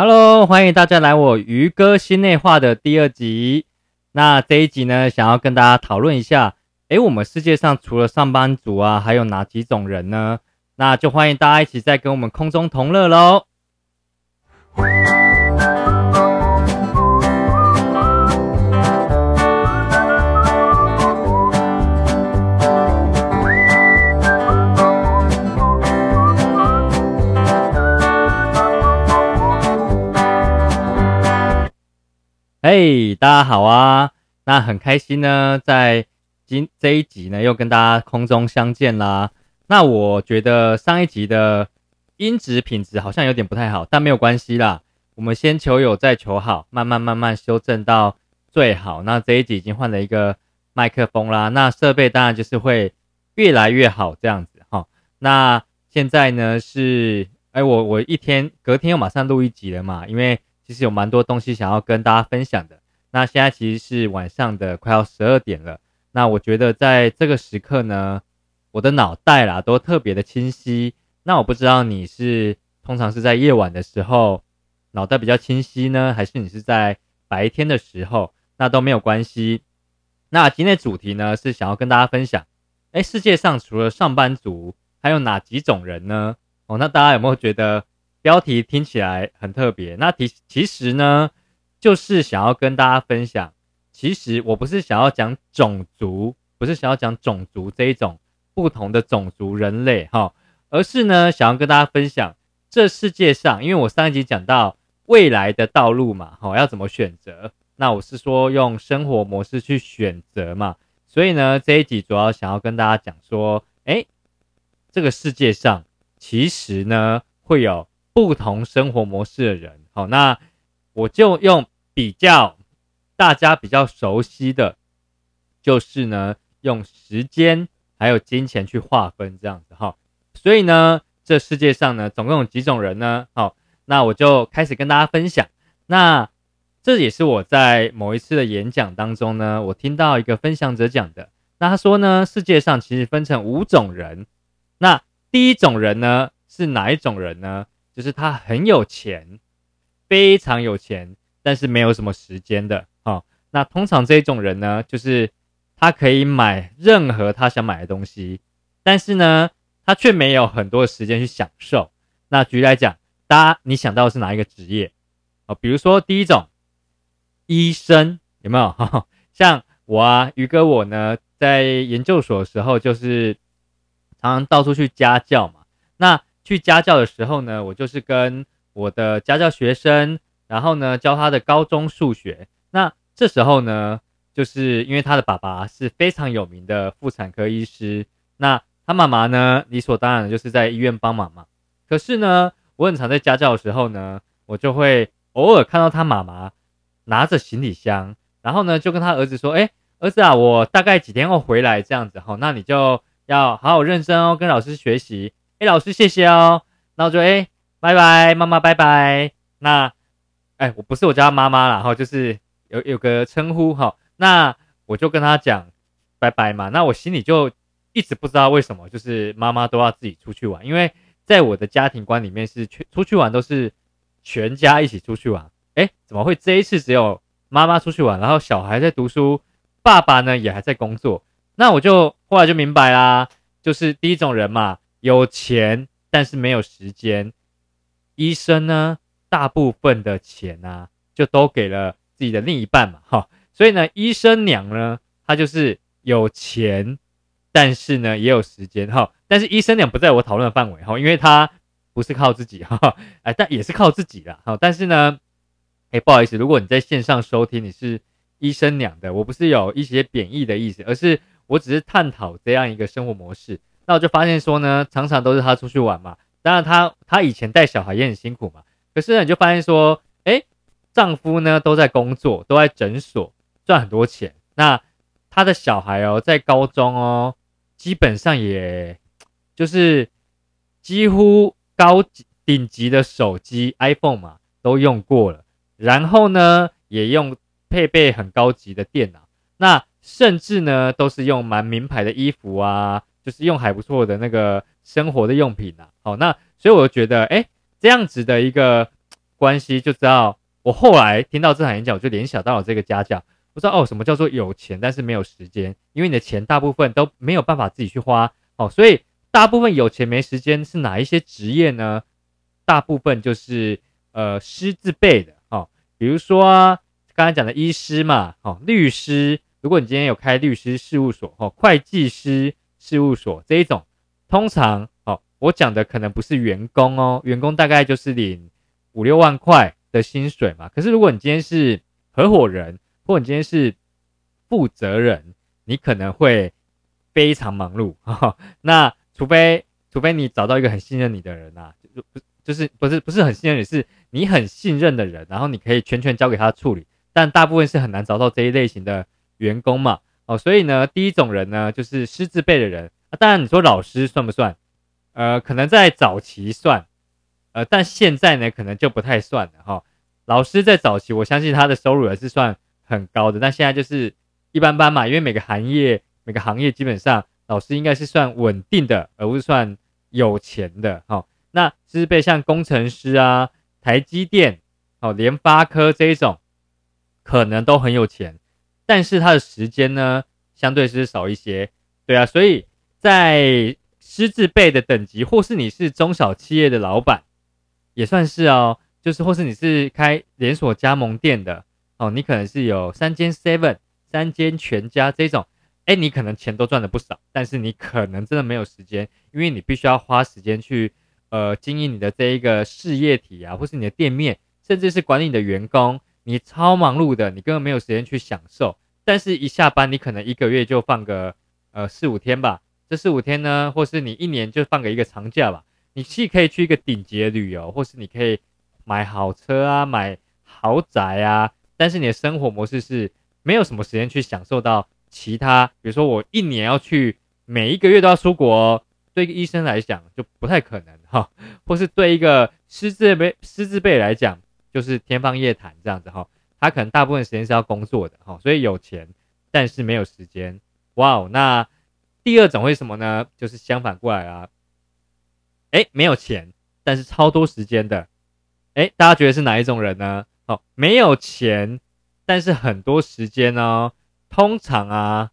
Hello，欢迎大家来我鱼哥心内话的第二集。那这一集呢，想要跟大家讨论一下，诶，我们世界上除了上班族啊，还有哪几种人呢？那就欢迎大家一起再跟我们空中同乐喽。嘿，大家好啊！那很开心呢，在今这一集呢，又跟大家空中相见啦。那我觉得上一集的音质品质好像有点不太好，但没有关系啦。我们先求有，再求好，慢慢慢慢修正到最好。那这一集已经换了一个麦克风啦，那设备当然就是会越来越好这样子哈。那现在呢是，哎，我我一天隔天又马上录一集了嘛，因为。其实有蛮多东西想要跟大家分享的。那现在其实是晚上的快要十二点了。那我觉得在这个时刻呢，我的脑袋啦都特别的清晰。那我不知道你是通常是在夜晚的时候脑袋比较清晰呢，还是你是在白天的时候？那都没有关系。那今天的主题呢是想要跟大家分享，哎，世界上除了上班族，还有哪几种人呢？哦，那大家有没有觉得？标题听起来很特别，那其其实呢，就是想要跟大家分享。其实我不是想要讲种族，不是想要讲种族这一种不同的种族人类哈，而是呢想要跟大家分享这世界上，因为我上一集讲到未来的道路嘛，哈，要怎么选择？那我是说用生活模式去选择嘛，所以呢这一集主要想要跟大家讲说，哎，这个世界上其实呢会有。不同生活模式的人，好，那我就用比较大家比较熟悉的，就是呢，用时间还有金钱去划分这样子哈。所以呢，这世界上呢，总共有几种人呢？好，那我就开始跟大家分享。那这也是我在某一次的演讲当中呢，我听到一个分享者讲的。那他说呢，世界上其实分成五种人。那第一种人呢，是哪一种人呢？就是他很有钱，非常有钱，但是没有什么时间的哦。那通常这种人呢，就是他可以买任何他想买的东西，但是呢，他却没有很多的时间去享受。那举例来讲，大家你想到的是哪一个职业啊？比如说第一种，医生有没有？像我啊，宇哥我呢，在研究所的时候，就是常常到处去家教嘛。去家教的时候呢，我就是跟我的家教学生，然后呢教他的高中数学。那这时候呢，就是因为他的爸爸是非常有名的妇产科医师，那他妈妈呢理所当然的就是在医院帮忙嘛。可是呢，我很常在家教的时候呢，我就会偶尔看到他妈妈拿着行李箱，然后呢就跟他儿子说：“哎，儿子啊，我大概几天后回来这样子哈，那你就要好好认真哦，跟老师学习。”哎，老师，谢谢哦。那我就哎，拜拜，妈妈，拜拜。那哎，我不是我家妈妈了哈，就是有有个称呼哈。那我就跟他讲拜拜嘛。那我心里就一直不知道为什么，就是妈妈都要自己出去玩，因为在我的家庭观里面是去出去玩都是全家一起出去玩。哎，怎么会这一次只有妈妈出去玩，然后小孩在读书，爸爸呢也还在工作？那我就后来就明白啦，就是第一种人嘛。有钱但是没有时间，医生呢，大部分的钱啊，就都给了自己的另一半嘛，哈，所以呢，医生娘呢，她就是有钱，但是呢也有时间，哈，但是医生娘不在我讨论的范围，哈，因为她不是靠自己，哈，哎，但也是靠自己啦，哈，但是呢，哎，不好意思，如果你在线上收听，你是医生娘的，我不是有一些贬义的意思，而是我只是探讨这样一个生活模式。那我就发现说呢，常常都是她出去玩嘛。当然，她她以前带小孩也很辛苦嘛。可是呢，你就发现说，哎，丈夫呢都在工作，都在诊所赚很多钱。那她的小孩哦，在高中哦，基本上也就是几乎高级顶级的手机 iPhone 嘛都用过了。然后呢，也用配备很高级的电脑。那甚至呢，都是用蛮名牌的衣服啊。就是用还不错的那个生活的用品呐，好，那所以我就觉得，哎，这样子的一个关系，就知道我后来听到这场演讲，我就联想到了这个家教。我知道哦，什么叫做有钱但是没有时间？因为你的钱大部分都没有办法自己去花哦，所以大部分有钱没时间是哪一些职业呢？大部分就是呃师字辈的哦，比如说刚才讲的医师嘛，哦律师，如果你今天有开律师事务所哦，会计师事务所这一种，通常哦我讲的可能不是员工哦，员工大概就是领五六万块的薪水嘛。可是如果你今天是合伙人，或你今天是负责人，你可能会非常忙碌 哈。那除非除非你找到一个很信任你的人呐，不。就是不是不是很信任你，是你很信任的人，然后你可以全权交给他处理。但大部分是很难找到这一类型的员工嘛，哦，所以呢，第一种人呢就是师资辈的人啊。当然你说老师算不算？呃，可能在早期算，呃，但现在呢可能就不太算了哈。老师在早期，我相信他的收入也是算很高的，但现在就是一般般嘛，因为每个行业每个行业基本上老师应该是算稳定的，而不是算有钱的哈。那是被像工程师啊、台积电、哦、联发科这一种，可能都很有钱，但是他的时间呢，相对是少一些。对啊，所以在师字辈的等级，或是你是中小企业的老板，也算是哦，就是或是你是开连锁加盟店的哦，你可能是有三间 Seven、三间全家这种，哎，你可能钱都赚了不少，但是你可能真的没有时间，因为你必须要花时间去。呃，经营你的这一个事业体啊，或是你的店面，甚至是管理你的员工，你超忙碌的，你根本没有时间去享受。但是，一下班，你可能一个月就放个呃四五天吧。这四五天呢，或是你一年就放个一个长假吧。你既可以去一个顶级的旅游，或是你可以买好车啊，买豪宅啊。但是你的生活模式是没有什么时间去享受到其他，比如说我一年要去每一个月都要出国。对一个医生来讲就不太可能哈，或是对一个师资辈师资辈来讲就是天方夜谭这样子哈，他可能大部分时间是要工作的哈，所以有钱但是没有时间。哇哦，那第二种会什么呢？就是相反过来啊，哎，没有钱但是超多时间的，哎，大家觉得是哪一种人呢？哦，没有钱但是很多时间哦，通常啊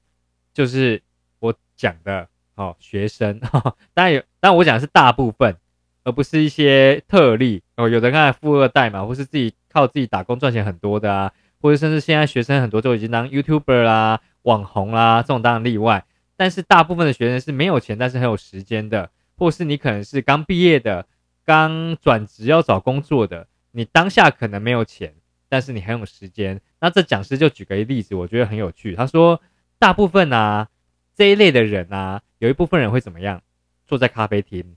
就是我讲的。哦，学生，当然有，但我讲的是大部分，而不是一些特例哦。有的看富二代嘛，或是自己靠自己打工赚钱很多的啊，或者甚至现在学生很多都已经当 YouTuber 啦、网红啦，这种当然例外。但是大部分的学生是没有钱，但是很有时间的，或是你可能是刚毕业的、刚转职要找工作的，你当下可能没有钱，但是你很有时间。那这讲师就举个例子，我觉得很有趣。他说，大部分啊这一类的人啊。有一部分人会怎么样？坐在咖啡厅，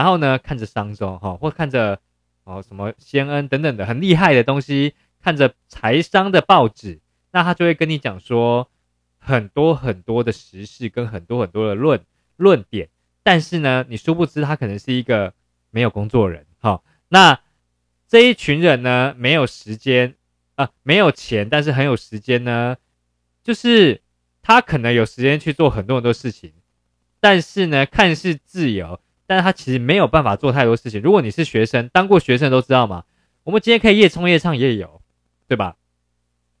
然后呢，看着商周，哈，或看着哦什么先恩等等的很厉害的东西，看着财商的报纸，那他就会跟你讲说很多很多的时事跟很多很多的论论点，但是呢，你殊不知他可能是一个没有工作人，哈，那这一群人呢，没有时间啊，没有钱，但是很有时间呢，就是他可能有时间去做很多很多事情。但是呢，看似自由，但是他其实没有办法做太多事情。如果你是学生，当过学生都知道嘛，我们今天可以夜冲夜唱夜游，对吧？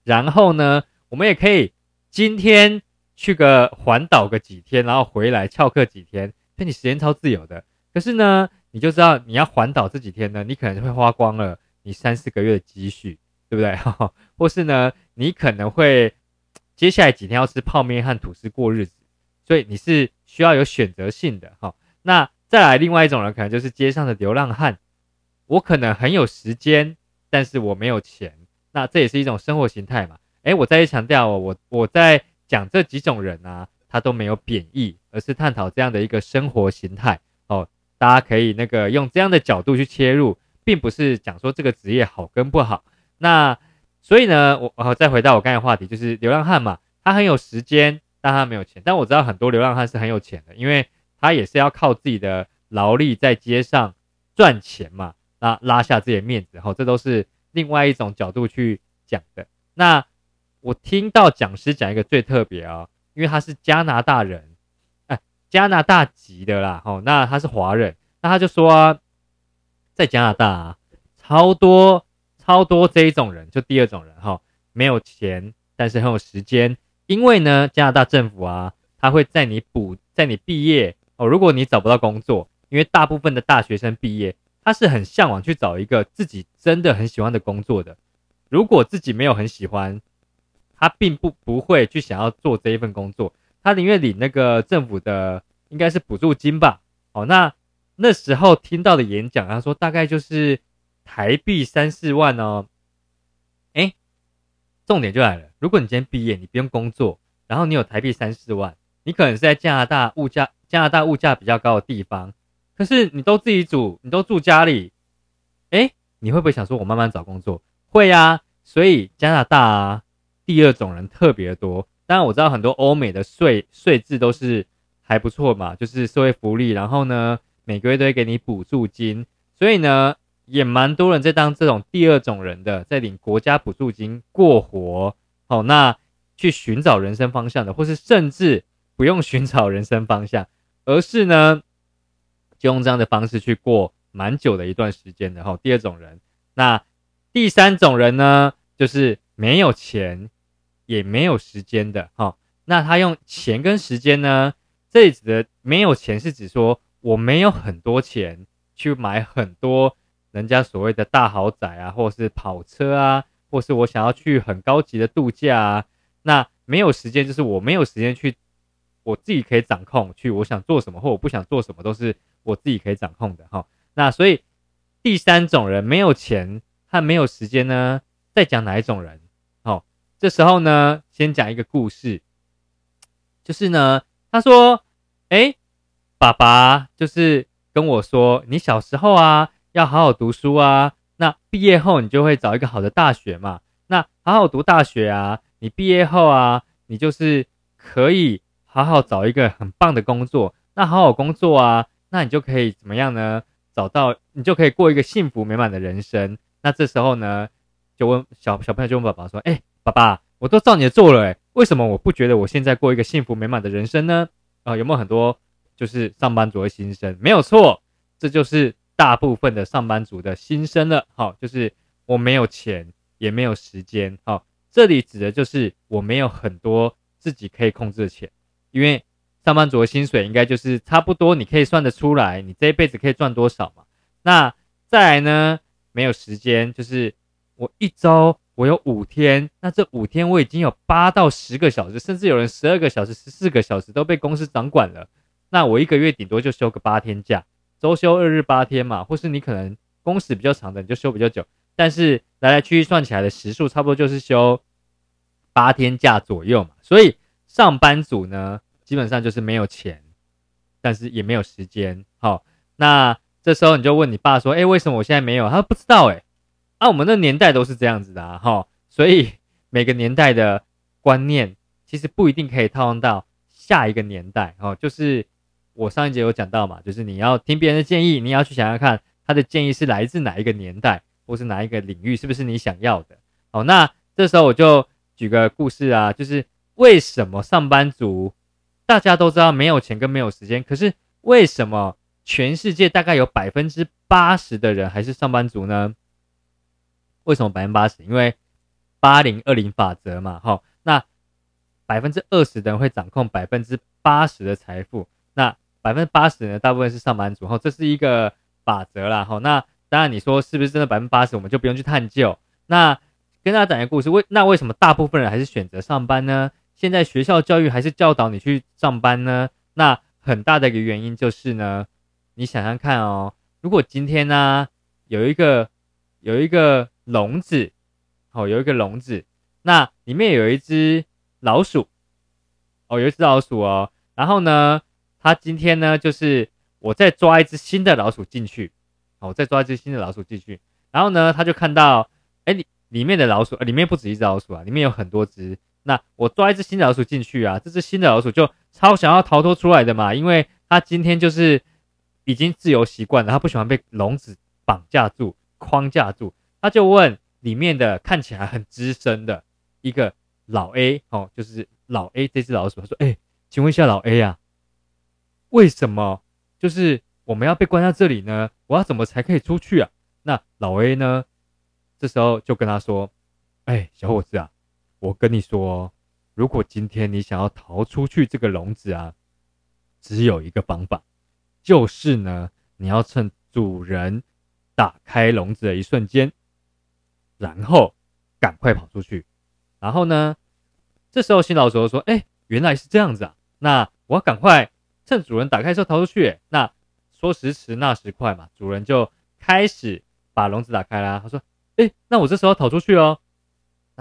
然后呢，我们也可以今天去个环岛个几天，然后回来翘课几天，所以你时间超自由的。可是呢，你就知道你要环岛这几天呢，你可能会花光了你三四个月的积蓄，对不对？或是呢，你可能会接下来几天要吃泡面和吐司过日子。所以你是需要有选择性的哈，那再来另外一种人可能就是街上的流浪汉，我可能很有时间，但是我没有钱，那这也是一种生活形态嘛。诶，我再强调哦，我我在讲这几种人啊，他都没有贬义，而是探讨这样的一个生活形态哦。大家可以那个用这样的角度去切入，并不是讲说这个职业好跟不好。那所以呢，我我再回到我刚才话题，就是流浪汉嘛，他很有时间。但他没有钱，但我知道很多流浪汉是很有钱的，因为他也是要靠自己的劳力在街上赚钱嘛，那拉下自己的面子，哈，这都是另外一种角度去讲的。那我听到讲师讲一个最特别啊，因为他是加拿大人，哎，加拿大籍的啦，哦，那他是华人，那他就说，在加拿大啊，超多超多这一种人，就第二种人哈，没有钱，但是很有时间，因为呢，加拿大政府啊，他会在你补，在你毕业哦，如果你找不到工作，因为大部分的大学生毕业，他是很向往去找一个自己真的很喜欢的工作的，如果自己没有很喜欢，他并不不会去想要做这一份工作，他宁愿领那个政府的应该是补助金吧，哦，那那时候听到的演讲，他说大概就是台币三四万哦，哎，重点就来了，如果你今天毕业，你不用工作，然后你有台币三四万，你可能是在加拿大物价加拿大物价比较高的地方，可是你都自己煮，你都住家里，哎，你会不会想说我慢慢找工作？会呀，所以加拿大啊。第二种人特别多，当然我知道很多欧美的税税制都是还不错嘛，就是社会福利，然后呢每个月都会给你补助金，所以呢也蛮多人在当这种第二种人的，在领国家补助金过活，好，那去寻找人生方向的，或是甚至不用寻找人生方向，而是呢就用这样的方式去过蛮久的一段时间的哈。第二种人，那第三种人呢，就是没有钱。也没有时间的哈，那他用钱跟时间呢？这里指的没有钱是指说我没有很多钱去买很多人家所谓的大豪宅啊，或是跑车啊，或是我想要去很高级的度假啊。那没有时间就是我没有时间去，我自己可以掌控去我想做什么或我不想做什么都是我自己可以掌控的哈。那所以第三种人没有钱和没有时间呢，在讲哪一种人？哦这时候呢，先讲一个故事，就是呢，他说：“哎，爸爸就是跟我说，你小时候啊，要好好读书啊，那毕业后你就会找一个好的大学嘛。那好好读大学啊，你毕业后啊，你就是可以好好找一个很棒的工作。那好好工作啊，那你就可以怎么样呢？找到你就可以过一个幸福美满的人生。那这时候呢，就问小小朋友就问爸爸说：，哎。”爸爸，我都照你的做了，诶，为什么我不觉得我现在过一个幸福美满的人生呢？啊，有没有很多就是上班族的心声？没有错，这就是大部分的上班族的心声了。好，就是我没有钱，也没有时间。好，这里指的就是我没有很多自己可以控制的钱，因为上班族的薪水应该就是差不多，你可以算得出来，你这一辈子可以赚多少嘛？那再来呢？没有时间，就是我一周。我有五天，那这五天我已经有八到十个小时，甚至有人十二个小时、十四个小时都被公司掌管了。那我一个月顶多就休个八天假，周休二日八天嘛，或是你可能工时比较长的，你就休比较久。但是来来去去算起来的时数，差不多就是休八天假左右嘛。所以上班族呢，基本上就是没有钱，但是也没有时间。好，那这时候你就问你爸说：“哎，为什么我现在没有？”他说：“不知道。”哎。啊，我们那年代都是这样子的啊，哈，所以 每个年代的观念其实不一定可以套用到下一个年代，哦，就是我上一节有讲到嘛，就是你要听别人的建议，你要去想想看他的建议是来自哪一个年代，或是哪一个领域，是不是你想要的？哦，那这时候我就举个故事啊，就是为什么上班族大家都知道没有钱跟没有时间，可是为什么全世界大概有百分之八十的人还是上班族呢？为什么百分之八十？因为八零二零法则嘛，哈。那百分之二十的人会掌控百分之八十的财富，那百分之八十呢，大部分是上班族，哈，这是一个法则啦，哈。那当然，你说是不是真的百分之八十，我们就不用去探究。那跟大家讲一个故事，为那为什么大部分人还是选择上班呢？现在学校教育还是教导你去上班呢？那很大的一个原因就是呢，你想想看哦，如果今天呢有一个有一个笼子，哦，有一个笼子，那里面有一只老鼠，哦，有一只老鼠哦。然后呢，它今天呢，就是我再抓一只新的老鼠进去，哦，再抓一只新的老鼠进去。然后呢，他就看到，哎，里里面的老鼠，里面不止一只老鼠啊，里面有很多只。那我抓一只新的老鼠进去啊，这只新的老鼠就超想要逃脱出来的嘛，因为它今天就是已经自由习惯了，它不喜欢被笼子绑架住、框架住。他就问里面的看起来很资深的一个老 A 哦，就是老 A 这只老鼠，他说：“哎，请问一下老 A 啊，为什么就是我们要被关在这里呢？我要怎么才可以出去啊？”那老 A 呢，这时候就跟他说：“哎，小伙子啊，我跟你说，如果今天你想要逃出去这个笼子啊，只有一个方法，就是呢，你要趁主人打开笼子的一瞬间，然后赶快跑出去。然后呢，这时候新老鼠说：‘哎，原来是这样子啊，那我要赶快趁主人打开时候逃出去。’那说时迟，那时快嘛，主人就开始把笼子打开啦。他说：‘哎，那我这时候逃出去哦。’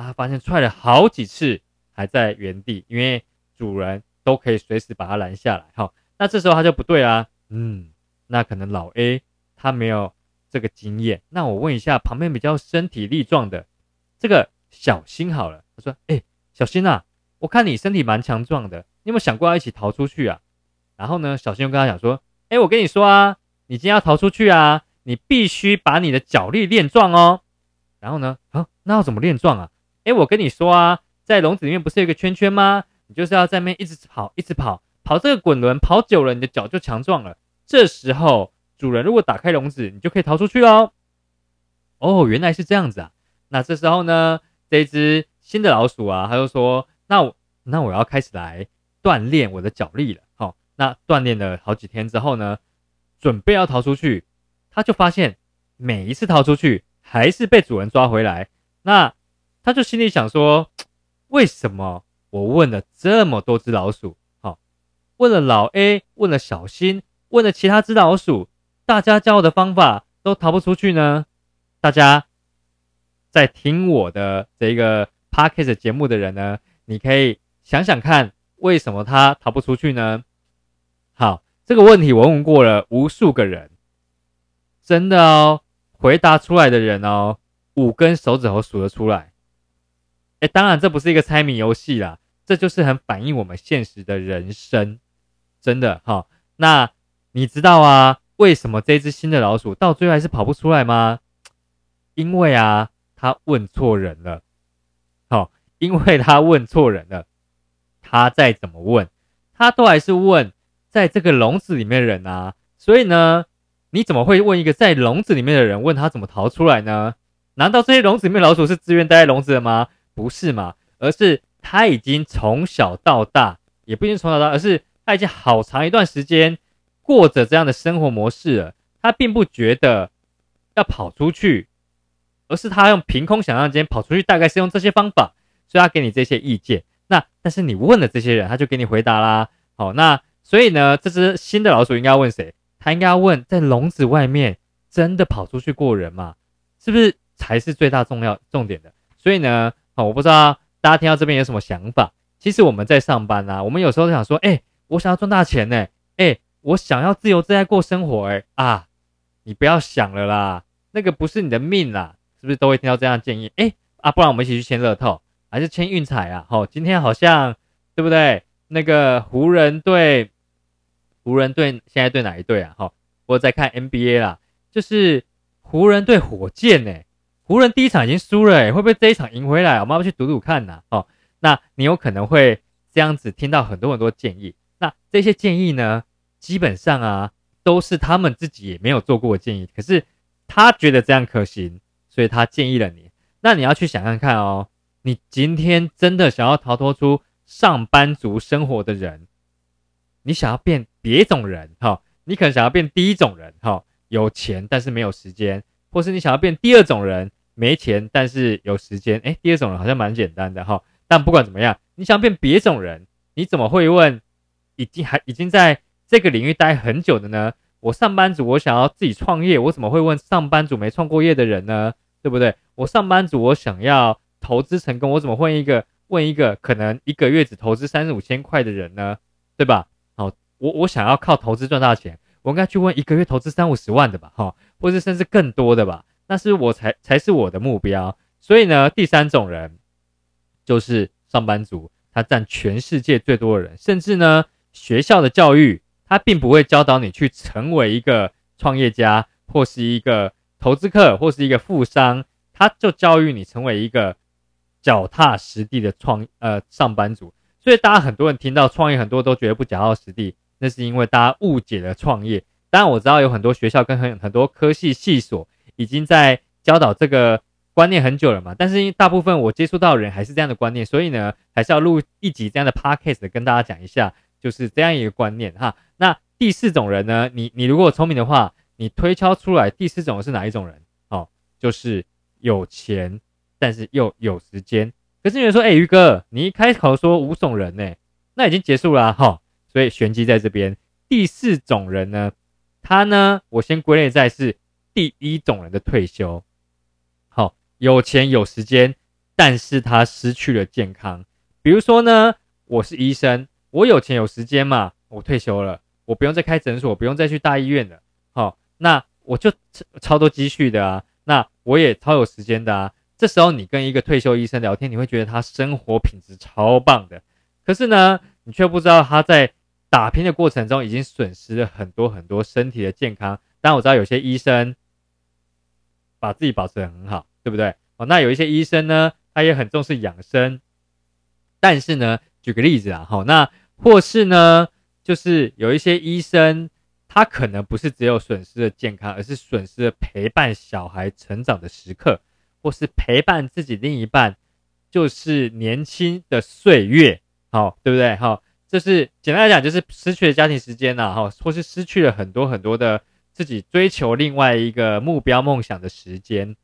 他发现踹了好几次还在原地，因为主人都可以随时把他拦下来。好，那这时候他就不对啦。嗯，那可能老 A 他没有这个经验。那我问一下旁边比较身体力壮的这个小新好了。他说：‘哎，小新啊，我看你身体蛮强壮的，你有没有想过要一起逃出去啊？’然后呢，小新又跟他讲说。哎，我跟你说啊，你今天要逃出去啊，你必须把你的脚力练壮哦。然后呢，啊，那要怎么练壮啊？哎，我跟你说啊，在笼子里面不是有一个圈圈吗？你就是要在那边一直跑，一直跑，跑这个滚轮，跑久了，你的脚就强壮了。这时候，主人如果打开笼子，你就可以逃出去哦。哦，原来是这样子啊。那这时候呢，这只新的老鼠啊，他就说，那我那我要开始来锻炼我的脚力了。好那锻炼了好几天之后呢，准备要逃出去，他就发现每一次逃出去还是被主人抓回来。那他就心里想说：为什么我问了这么多只老鼠，好，问了老 A，问了小新，问了其他只老鼠，大家教我的方法都逃不出去呢？大家在听我的这个 podcast 节目的人呢，你可以想想看，为什么他逃不出去呢？好，这个问题我问过了无数个人，真的哦，回答出来的人哦，五根手指头数得出来。哎，当然这不是一个猜谜游戏啦，这就是很反映我们现实的人生，真的哈。那你知道啊，为什么这只新的老鼠到最后还是跑不出来吗？因为啊，他问错人了。好，因为他问错人了，他再怎么问，他都还是问。在这个笼子里面的人啊，所以呢，你怎么会问一个在笼子里面的人，问他怎么逃出来呢？难道这些笼子里面老鼠是自愿待在笼子的吗？不是嘛，而是他已经从小到大，也不一定从小到大，而是他已经好长一段时间过着这样的生活模式了。他并不觉得要跑出去，而是他用凭空想象间跑出去，大概是用这些方法，所以他给你这些意见。那但是你问了这些人，他就给你回答啦。好，那。所以呢，这只新的老鼠应该要问谁？它应该要问在笼子外面真的跑出去过人吗？是不是才是最大重要重点的？所以呢，我不知道大家听到这边有什么想法。其实我们在上班啊，我们有时候想说，哎，我想要赚大钱呢，哎，我想要自由自在过生活，哎啊，你不要想了啦，那个不是你的命啦，是不是都会听到这样建议？哎啊，不然我们一起去签乐透，还是签运彩啊？好，今天好像对不对？那个湖人队。湖人队现在对哪一队啊？哈，我在看 NBA 啦，就是湖人对火箭呢。湖人第一场已经输了，哎，会不会这一场赢回来？我们要不去赌赌看呢？哦，那你有可能会这样子听到很多很多建议。那这些建议呢，基本上啊，都是他们自己也没有做过的建议，可是他觉得这样可行，所以他建议了你。那你要去想看看哦，你今天真的想要逃脱出上班族生活的人。你想要变别种人哈，你可能想要变第一种人哈，有钱但是没有时间，或是你想要变第二种人，没钱但是有时间。哎，第二种人好像蛮简单的哈，但不管怎么样，你想变别种人，你怎么会问已经还已经在这个领域待很久的呢？我上班族，我想要自己创业，我怎么会问上班族没创过业的人呢？对不对？我上班族，我想要投资成功，我怎么问一个问一个可能一个月只投资三四五千块的人呢？对吧？好我我想要靠投资赚大钱，我应该去问一个月投资三五十万的吧，哈，或者甚至更多的吧，那是我才才是我的目标。所以呢，第三种人就是上班族，他占全世界最多的人，甚至呢，学校的教育他并不会教导你去成为一个创业家，或是一个投资客，或是一个富商，他就教育你成为一个脚踏实地的创呃上班族。所以大家很多人听到创业，很多都觉得不脚踏实地。那是因为大家误解了创业。当然我知道有很多学校跟很很多科系系所已经在教导这个观念很久了嘛，但是因为大部分我接触到的人还是这样的观念，所以呢，还是要录一集这样的 podcast 跟大家讲一下，就是这样一个观念哈。那第四种人呢，你你如果聪明的话，你推敲出来第四种是哪一种人？哦，就是有钱但是又有时间。可是有人说，哎，于哥，你一开口说五种人呢，那已经结束了哈。所以玄机在这边，第四种人呢，他呢，我先归类在是第一种人的退休。好，有钱有时间，但是他失去了健康。比如说呢，我是医生，我有钱有时间嘛，我退休了，我不用再开诊所，不用再去大医院了。好，那我就超多积蓄的啊，那我也超有时间的啊。这时候你跟一个退休医生聊天，你会觉得他生活品质超棒的。可是呢，你却不知道他在。打拼的过程中，已经损失了很多很多身体的健康。但我知道有些医生把自己保持得很好，对不对？哦，那有一些医生呢，他也很重视养生。但是呢，举个例子啊，好，那或是呢，就是有一些医生，他可能不是只有损失了健康，而是损失了陪伴小孩成长的时刻，或是陪伴自己另一半，就是年轻的岁月，好，对不对？好。就是简单来讲，就是失去了家庭时间呐，哈，或是失去了很多很多的自己追求另外一个目标梦想的时间，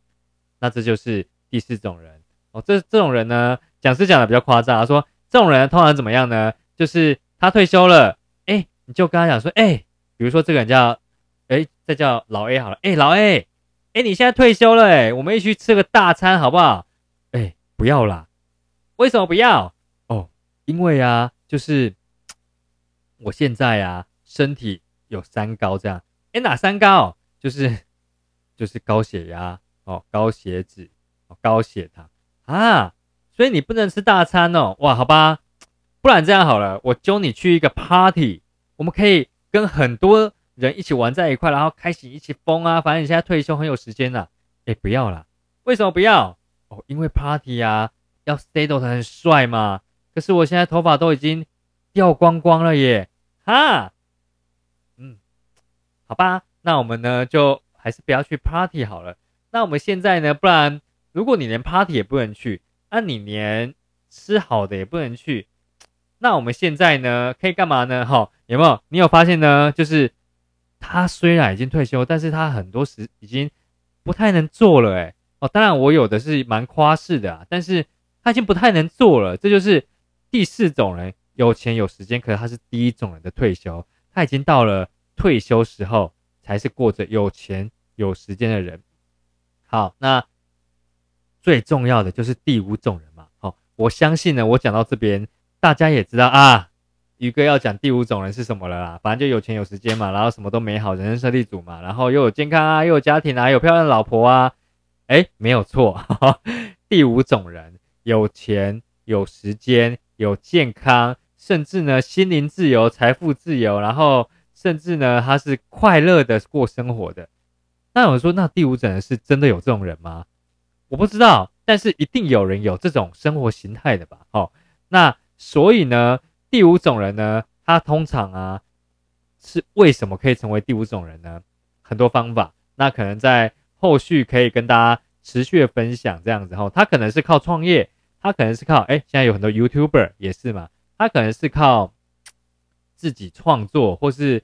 那这就是第四种人哦。这这种人呢，讲师讲的比较夸张，说这种人通常怎么样呢？就是他退休了，哎，你就跟他讲说，哎，比如说这个人叫，哎，再叫老 A 好了，哎，老 A，哎，你现在退休了，哎，我们一起去吃个大餐好不好？哎，不要啦，为什么不要？哦，因为啊。就是 我现在啊，身体有三高，这样，哎，哪三高？就是就是高血压哦，高血脂，高血糖啊，所以你不能吃大餐哦，哇，好吧，不然这样好了，我揪你去一个 party，我们可以跟很多人一起玩在一块，然后开心一起疯啊，反正你现在退休很有时间了，哎，不要啦，为什么不要？哦，因为 party 啊，要 stay 都很帅嘛。可是我现在头发都已经掉光光了耶，哈，好吧，那我们呢就还是不要去 party 好了。那我们现在呢，不然如果你连 party 也不能去，那你连吃好的也不能去，那我们现在呢可以干嘛呢？哈，有没有？你有发现呢？就是他虽然已经退休，但是他很多时已经不太能做了，哎，哦，当然我有的是蛮夸饰的啊，但是他已经不太能做了，这就是。第四种人有钱有时间，可是他是第一种人的退休，他已经到了退休时候，才是过着有钱有时间的人。好，那最重要的就是第五种人嘛。好，我相信呢，我讲到这边，大家也知道啊，宇哥要讲第五种人是什么了啦。反正就有钱有时间嘛，然后什么都美好，人生胜利组嘛，然后又有健康啊，又有家庭啊，有漂亮的老婆啊。哎，没有错，第五种人有钱有时间。有健康，甚至呢心灵自由、财富自由，然后甚至呢他是快乐的过生活的。那我说，那第五种人是真的有这种人吗？我不知道，但是一定有人有这种生活形态的吧？哦，那所以呢，第五种人呢，他通常啊是为什么可以成为第五种人呢？很多方法，那可能在后续可以跟大家持续的分享这样子哈。他可能是靠创业。他可能是靠哎，现在有很多 YouTuber 也是嘛，他可能是靠自己创作，或是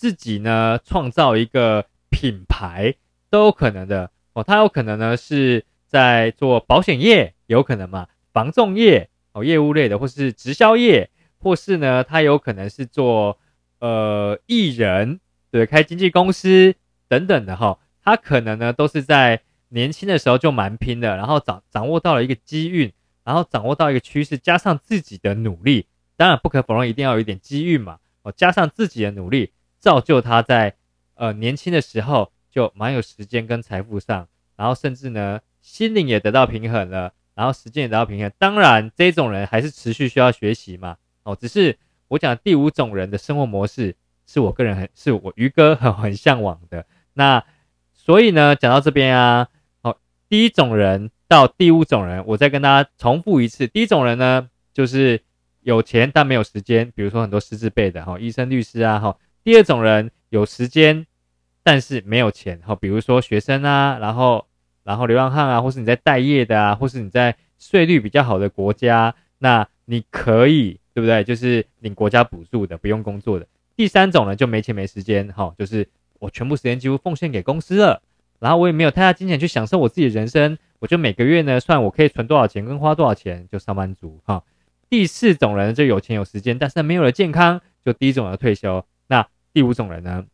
自己呢创造一个品牌都有可能的哦。他有可能呢是在做保险业，有可能嘛，防重业哦，业务类的，或是直销业，或是呢他有可能是做呃艺人，对，开经纪公司等等的哈。他可能呢都是在年轻的时候就蛮拼的，然后掌掌握到了一个机运。然后掌握到一个趋势，加上自己的努力，当然不可否认，一定要有一点机遇嘛。哦，加上自己的努力，造就他在呃年轻的时候就蛮有时间跟财富上，然后甚至呢心灵也得到平衡了，然后时间也得到平衡。当然，这种人还是持续需要学习嘛。哦，只是我讲第五种人的生活模式，是我个人很是我鱼哥很很向往的。那所以呢，讲到这边啊，好，第一种人。到第五种人，我再跟大家重复一次。第一种人呢，就是有钱但没有时间，比如说很多师资辈的哈，医生、律师啊哈。第二种人有时间，但是没有钱，哈，比如说学生啊，然后然后流浪汉啊，或是你在待业的啊，或是你在税率比较好的国家，那你可以对不对？就是领国家补助的，不用工作的。第三种呢，就没钱没时间，哈，就是我全部时间几乎奉献给公司了，然后我也没有太大金钱去享受我自己的人生，我就每个月呢算我可以存多少钱跟花多少钱，就上班族，哈。第四种人就有钱有时间，但是没有了健康，就第一种的退休。第五种人呢？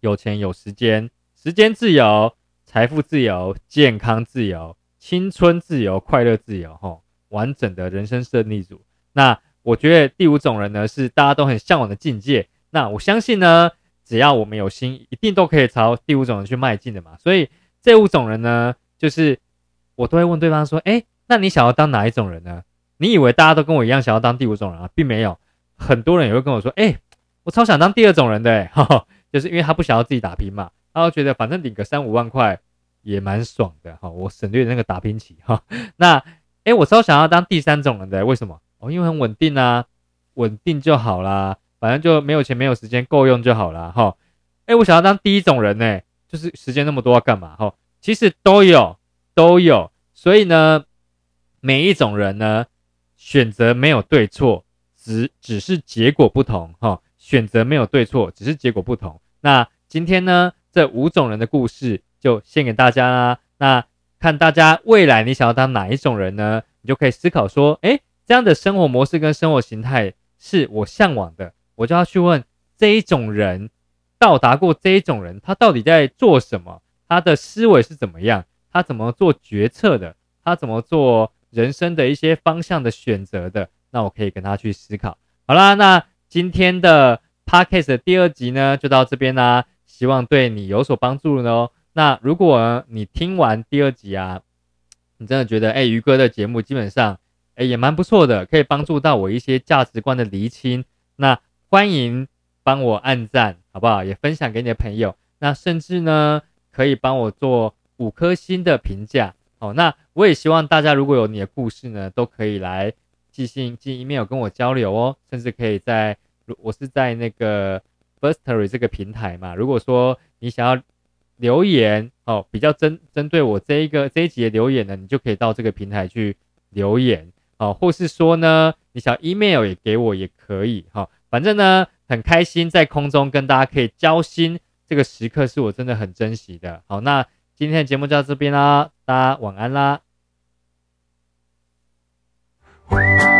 有钱有时间，时间自由，财富自由，健康自由，青春自由，快乐自由，哈，完整的人生胜利组。那我觉得第五种人呢，是大家都很向往的境界。那我相信呢，只要我们有心，一定都可以朝第五种人去迈进的嘛。所以这五种人呢，就是我都会问对方说：“哎，那你想要当哪一种人呢？”你以为大家都跟我一样想要当第五种人啊，并没有，很多人也会跟我说：“哎，我超想当第二种人的，哎，就是因为他不想要自己打拼嘛，他会觉得反正领个三五万块也蛮爽的，哈，我省略那个打拼期，哈。那，哎，我超想要当第三种人的，为什么？哦，因为很稳定啊，稳定就好啦，反正就没有钱没有时间够用就好啦。哈。哎，我想要当第一种人呢，就是时间那么多要干嘛？哈，其实都有，都有，所以呢，每一种人呢。选择没有对错，只只是结果不同哈。选择没有对错，只是结果不同。那今天呢，这五种人的故事就献给大家啦。那看大家未来你想要当哪一种人呢？你就可以思考说，诶，这样的生活模式跟生活形态是我向往的，我就要去问这一种人，到达过这一种人，他到底在做什么？他的思维是怎么样？他怎么做决策的？他怎么做？人生的一些方向的选择的，那我可以跟他去思考。好啦，那今天的 podcast 的第二集呢，就到这边啦，希望对你有所帮助呢。那如果你听完第二集啊，你真的觉得，哎，鱼哥的节目基本上，哎，也蛮不错的，可以帮助到我一些价值观的厘清。那欢迎帮我按赞，好不好？也分享给你的朋友。那甚至呢，可以帮我做五颗星的评价。好，那我也希望大家如果有你的故事呢，都可以来寄信、寄 email 跟我交流哦，甚至可以在，我是在那个 Firstory 这个平台嘛。如果说你想要留言，哦，比较针针对我这一个这一集的留言呢，你就可以到这个平台去留言，哦，或是说呢，你想 email 也给我也可以，哈，反正呢，很开心在空中跟大家可以交心，这个时刻是我真的很珍惜的。好，那。今天的节目就到这边啦，大家晚安啦。Thank you.